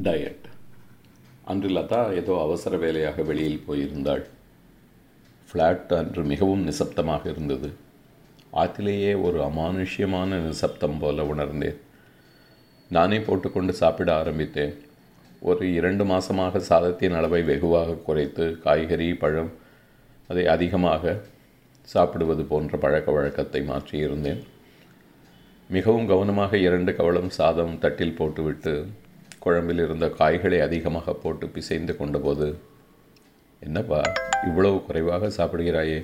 Diet அன்று லதா ஏதோ அவசர வேலையாக வெளியில் போயிருந்தாள். ஃப்ளாட் அன்று மிகவும் நிசப்தமாக இருந்தது. ஆற்றிலேயே ஒரு அமானுஷ்யமான நிசப்தம் போல உணர்ந்தேன். நானே போட்டுக்கொண்டு சாப்பிட ஆரம்பித்தேன். ஒரு இரண்டு மாதமாக சாதத்தின் அளவை வெகுவாக குறைத்து காய்கறி பழம் அதை அதிகமாக சாப்பிடுவது போன்ற பழக்க வழக்கத்தை மாற்றியிருந்தேன் மிகவும் கவனமாக இரண்டு கவளம் சாதம் தட்டில் போட்டுவிட்டு குழம்பில் இருந்த காய்களை அதிகமாக போட்டு பிசைந்து கொண்டபோது என்னப்பா இவ்வளவு குறைவாக சாப்பிடுகிறாயே?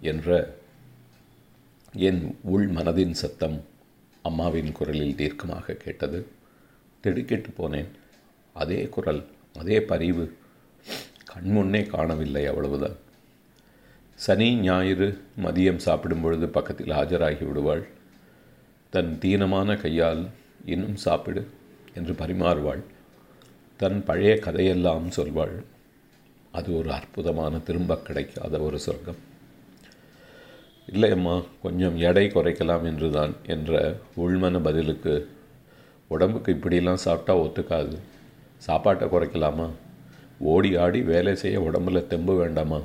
என்ற என் உள் மனதின் சத்தம் அம்மாவின் குரலில் தீர்க்கமாக கேட்டது. திடுக்கிட்டு போனேன். அதே குரல் அதே பரிவு. கண்முன்னே காணவில்லை அவ்வளவுதான். சனி ஞாயிறு மதியம் சாப்பிடும் பொழுது பக்கத்தில் ஆஜராகி விடுவாள். தன் தீனமான கையால் இன்னும் சாப்பிடு. என்று பரிமாறுவாள். தன் பழைய கதையெல்லாம் சொல்வாள். அது ஒரு அற்புதமான திரும்ப கிடைக்காத ஒரு சொர்க்கம். இல்லையம்மா கொஞ்சம் எடை குறைக்கலாம் என்று தான் என்ற உள்மன பதிலுக்கு உடம்புக்கு இப்படிலாம் சாப்பிட்டா ஒத்துக்காது. சாப்பாட்டை குறைக்கலாமா? ஓடி ஆடி வேலை செய்ய உடம்புல தெம்பு வேண்டாமா?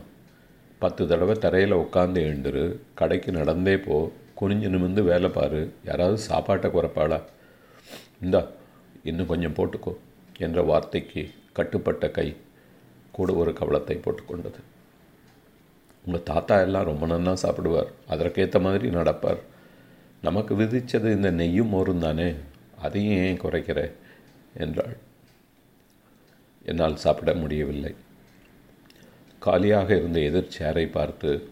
பத்து தடவை தரையில் உட்காந்து எழுந்துரு. கடைக்கு நடந்தே போ. குனிஞ்சு நிமிந்து வேலை பாரு. யாராவது சாப்பாட்டை குறைப்பாளா? இந்தா இன்னும் கொஞ்சம் போட்டுக்கோ என்ற வார்த்தைக்கு கட்டுப்பட்ட கை கூட ஒரு கவலத்தை போட்டுக்கொண்டது. உங்கள் தாத்தா எல்லாம் ரொம்ப நன்னா சாப்பிடுவார். அதற்கேற்ற மாதிரி நடப்பார். நமக்கு விதித்தது இந்த நெய்யும் மோரும் தானே? அதையும் ஏன் குறைக்கிற? என்றாள். என்னால் சாப்பிட முடியவில்லை. காலியாக இருந்த எதிர் சேரை பார்த்து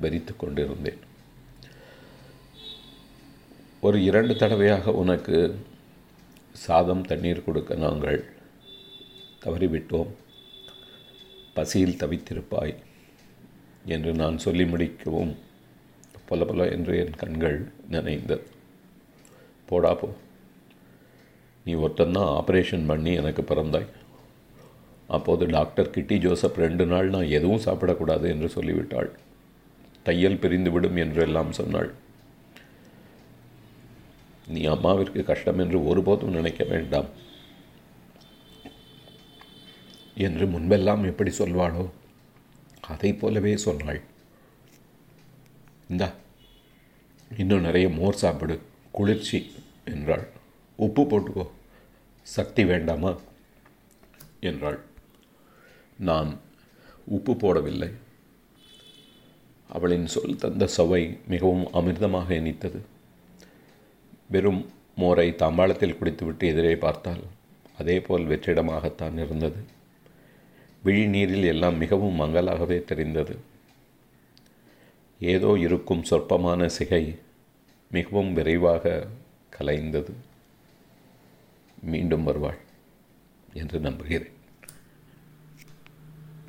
வெறித்து கொண்டிருந்தேன். ஒரு இரண்டு தடவையாக உனக்கு சாதம் தண்ணீர் கொடுக்க நாங்கள் தவறிவிட்டோம். பசியில் தவித்திருப்பாய் என்று நான் சொல்லி முடிக்கவும். பொல பொல என்று என் கண்கள் நினைந்தது. போடா போ. நீ ஒருத்தந்தான் ஆப்ரேஷன் பண்ணி எனக்கு பிறந்தாய். அப்போது டாக்டர் கிட்டி ஜோசப் ரெண்டு நாள் நான் எதுவும் சாப்பிடக்கூடாது என்று சொல்லிவிட்டாள். தையல் பிரிந்துவிடும் என்று எல்லாம் சொன்னாள். நீ அம்மாவிற்கு கஷ்டம் என்று ஒருபோதும் நினைக்க வேண்டாம். என்று முன்பெல்லாம் எப்படி சொல்வாளோ அதை போலவே சொன்னாள். இந்தா இன்னும் நிறைய மோர் சாப்பிடு குளிர்ச்சி என்றாள். உப்பு போட்டுக்கோ. சக்தி வேண்டாமா? என்றாள். நான் உப்பு போடவில்லை. அவளின் சொல் தந்த சுவை மிகவும் அமிர்தமாக இனித்தது வெறும் மோரை தாம்பாளத்தில் குடித்துவிட்டு எதிரே பார்த்தால் அதேபோல் வெற்றிடமாகத்தான் இருந்தது. விழிநீரில் எல்லாம் மிகவும் மங்கலாகவே தெரிந்தது. ஏதோ இருக்கும் சொற்பமான சிகை மிகவும் விரைவாக கலைந்தது. மீண்டும் வருவாள் என்று நம்புகிறேன்.